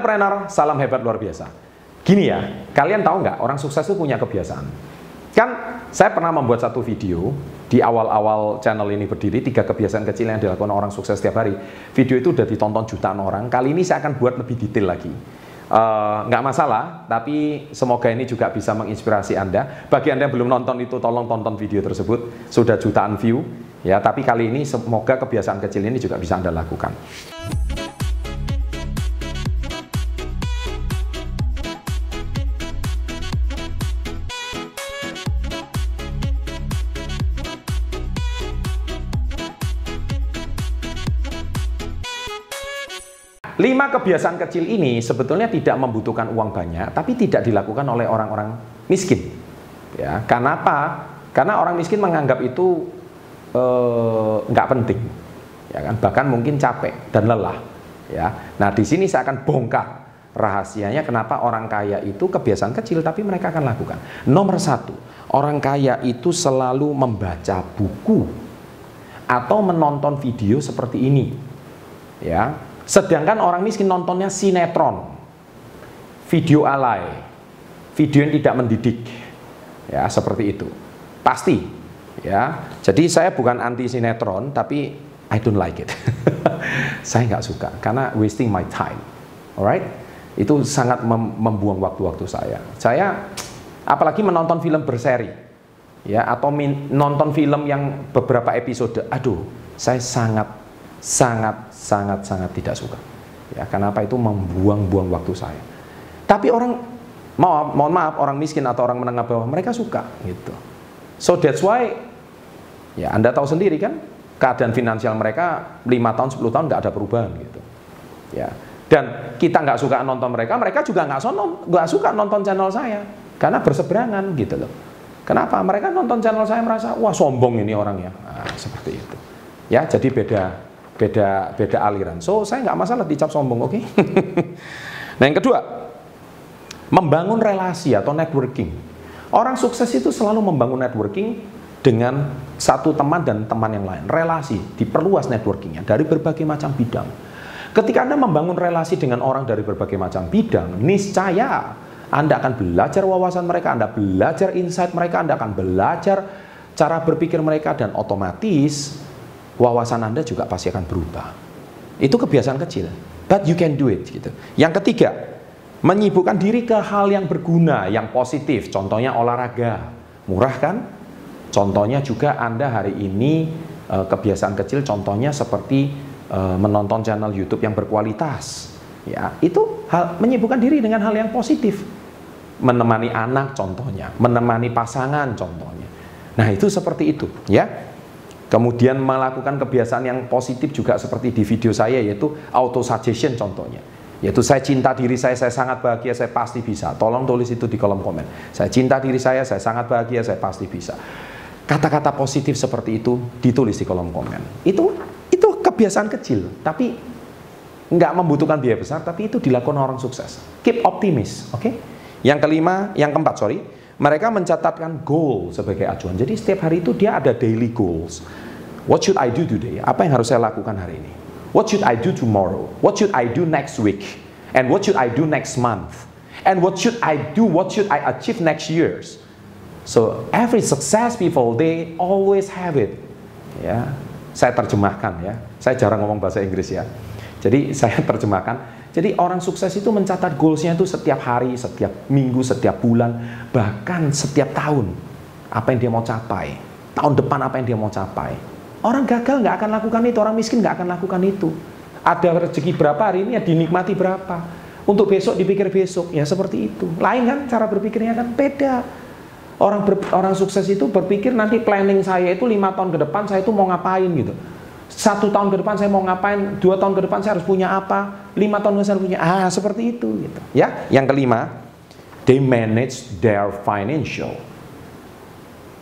entrepreneur, salam hebat luar biasa. Gini ya, kalian tahu nggak orang sukses itu punya kebiasaan. Kan saya pernah membuat satu video di awal-awal channel ini berdiri, tiga kebiasaan kecil yang dilakukan orang sukses setiap hari. Video itu udah ditonton jutaan orang. Kali ini saya akan buat lebih detail lagi. Uh, nggak masalah, tapi semoga ini juga bisa menginspirasi Anda. Bagi Anda yang belum nonton itu, tolong tonton video tersebut. Sudah jutaan view, ya. Tapi kali ini semoga kebiasaan kecil ini juga bisa Anda lakukan. Lima kebiasaan kecil ini sebetulnya tidak membutuhkan uang banyak, tapi tidak dilakukan oleh orang-orang miskin. Ya, kenapa? Karena orang miskin menganggap itu eh, nggak eh, penting, ya kan? Bahkan mungkin capek dan lelah. Ya, nah di sini saya akan bongkar rahasianya kenapa orang kaya itu kebiasaan kecil tapi mereka akan lakukan. Nomor satu, orang kaya itu selalu membaca buku atau menonton video seperti ini. Ya, Sedangkan orang miskin nontonnya sinetron, video alay, video yang tidak mendidik, ya seperti itu. Pasti, ya. Jadi saya bukan anti sinetron, tapi I don't like it. saya nggak suka karena wasting my time, alright? Itu sangat mem membuang waktu-waktu saya. Saya apalagi menonton film berseri, ya atau nonton film yang beberapa episode. Aduh, saya sangat sangat sangat sangat tidak suka. Ya, kenapa itu membuang-buang waktu saya. Tapi orang mau mohon maaf orang miskin atau orang menengah bawah mereka suka gitu. So that's why ya Anda tahu sendiri kan keadaan finansial mereka 5 tahun 10 tahun nggak ada perubahan gitu. Ya. Dan kita nggak suka nonton mereka, mereka juga nggak nggak suka nonton channel saya karena berseberangan gitu loh. Kenapa? Mereka nonton channel saya merasa wah sombong ini orangnya. Nah, seperti itu. Ya, jadi beda beda beda aliran. So saya nggak masalah dicap sombong, oke? Okay? nah yang kedua, membangun relasi atau networking. Orang sukses itu selalu membangun networking dengan satu teman dan teman yang lain. Relasi diperluas networkingnya dari berbagai macam bidang. Ketika Anda membangun relasi dengan orang dari berbagai macam bidang, niscaya Anda akan belajar wawasan mereka, Anda belajar insight mereka, Anda akan belajar cara berpikir mereka dan otomatis wawasan Anda juga pasti akan berubah. Itu kebiasaan kecil, but you can do it gitu. Yang ketiga, menyibukkan diri ke hal yang berguna, yang positif. Contohnya olahraga. Murah kan? Contohnya juga Anda hari ini eh, kebiasaan kecil contohnya seperti eh, menonton channel YouTube yang berkualitas. Ya, itu hal menyibukkan diri dengan hal yang positif. Menemani anak contohnya, menemani pasangan contohnya. Nah, itu seperti itu, ya. Kemudian melakukan kebiasaan yang positif juga seperti di video saya yaitu auto suggestion contohnya. Yaitu saya cinta diri saya, saya sangat bahagia, saya pasti bisa. Tolong tulis itu di kolom komen. Saya cinta diri saya, saya sangat bahagia, saya pasti bisa. Kata-kata positif seperti itu ditulis di kolom komen. Itu itu kebiasaan kecil, tapi nggak membutuhkan biaya besar, tapi itu dilakukan orang sukses. Keep optimis, oke? Okay? Yang kelima, yang keempat, sorry, mereka mencatatkan goal sebagai acuan. Jadi setiap hari itu dia ada daily goals. What should I do today? Apa yang harus saya lakukan hari ini? What should I do tomorrow? What should I do next week? And what should I do next month? And what should I do? What should I achieve next years? So every success people they always have it. Ya, saya terjemahkan ya. Saya jarang ngomong bahasa Inggris ya. Jadi saya terjemahkan jadi orang sukses itu mencatat goalsnya itu setiap hari, setiap minggu, setiap bulan, bahkan setiap tahun. Apa yang dia mau capai. Tahun depan apa yang dia mau capai. Orang gagal nggak akan lakukan itu, orang miskin nggak akan lakukan itu. Ada rezeki berapa hari ini ya dinikmati berapa. Untuk besok dipikir besok, ya seperti itu. Lain kan cara berpikirnya kan beda. Orang ber, orang sukses itu berpikir nanti planning saya itu lima tahun ke depan saya itu mau ngapain gitu satu tahun ke depan saya mau ngapain, dua tahun ke depan saya harus punya apa, lima tahun ke saya harus punya, ah seperti itu gitu. Ya, yang kelima, they manage their financial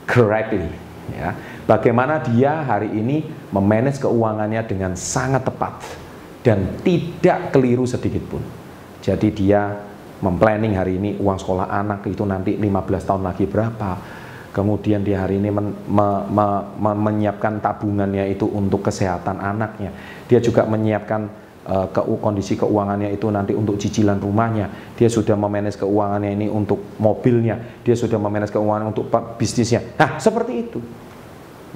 correctly. Ya, bagaimana dia hari ini memanage keuangannya dengan sangat tepat dan tidak keliru sedikit pun. Jadi dia memplanning hari ini uang sekolah anak itu nanti 15 tahun lagi berapa, kemudian di hari ini men, me, me, me, menyiapkan tabungannya itu untuk kesehatan anaknya. Dia juga menyiapkan uh, ke kondisi keuangannya itu nanti untuk cicilan rumahnya, dia sudah memanage keuangannya ini untuk mobilnya, dia sudah memanage keuangan untuk bisnisnya. Nah, seperti itu.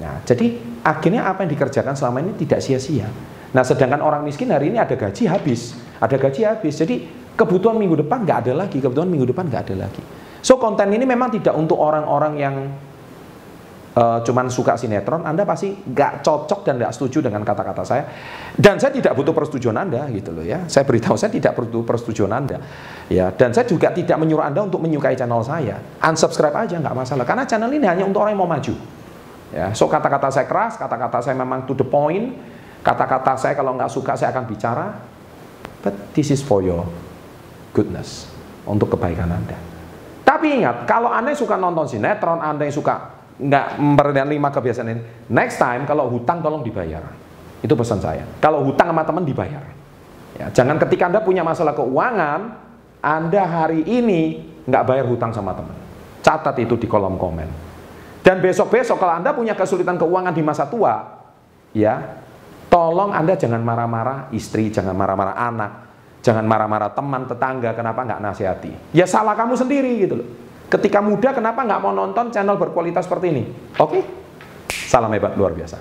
Nah, jadi akhirnya apa yang dikerjakan selama ini tidak sia-sia. Nah, sedangkan orang miskin hari ini ada gaji habis, ada gaji habis. Jadi kebutuhan minggu depan nggak ada lagi, kebutuhan minggu depan nggak ada lagi. So konten ini memang tidak untuk orang-orang yang uh, cuman suka sinetron, Anda pasti nggak cocok dan nggak setuju dengan kata-kata saya. Dan saya tidak butuh persetujuan Anda gitu loh ya. Saya beritahu saya tidak butuh persetujuan Anda. Ya, dan saya juga tidak menyuruh Anda untuk menyukai channel saya. Unsubscribe aja nggak masalah karena channel ini hanya untuk orang yang mau maju. Ya, so kata-kata saya keras, kata-kata saya memang to the point, kata-kata saya kalau nggak suka saya akan bicara, but this is for your goodness, untuk kebaikan Anda. Tapi ingat, kalau Anda yang suka nonton sinetron, Anda yang suka nggak memperhatikan lima kebiasaan ini, next time kalau hutang tolong dibayar. Itu pesan saya. Kalau hutang sama teman dibayar. Ya, jangan ketika Anda punya masalah keuangan, Anda hari ini nggak bayar hutang sama teman. Catat itu di kolom komen. Dan besok-besok kalau Anda punya kesulitan keuangan di masa tua, ya, tolong Anda jangan marah-marah istri, jangan marah-marah anak, jangan marah-marah teman, tetangga, kenapa nggak nasihati? Ya salah kamu sendiri gitu loh. Ketika muda kenapa nggak mau nonton channel berkualitas seperti ini? Oke? Salam hebat luar biasa.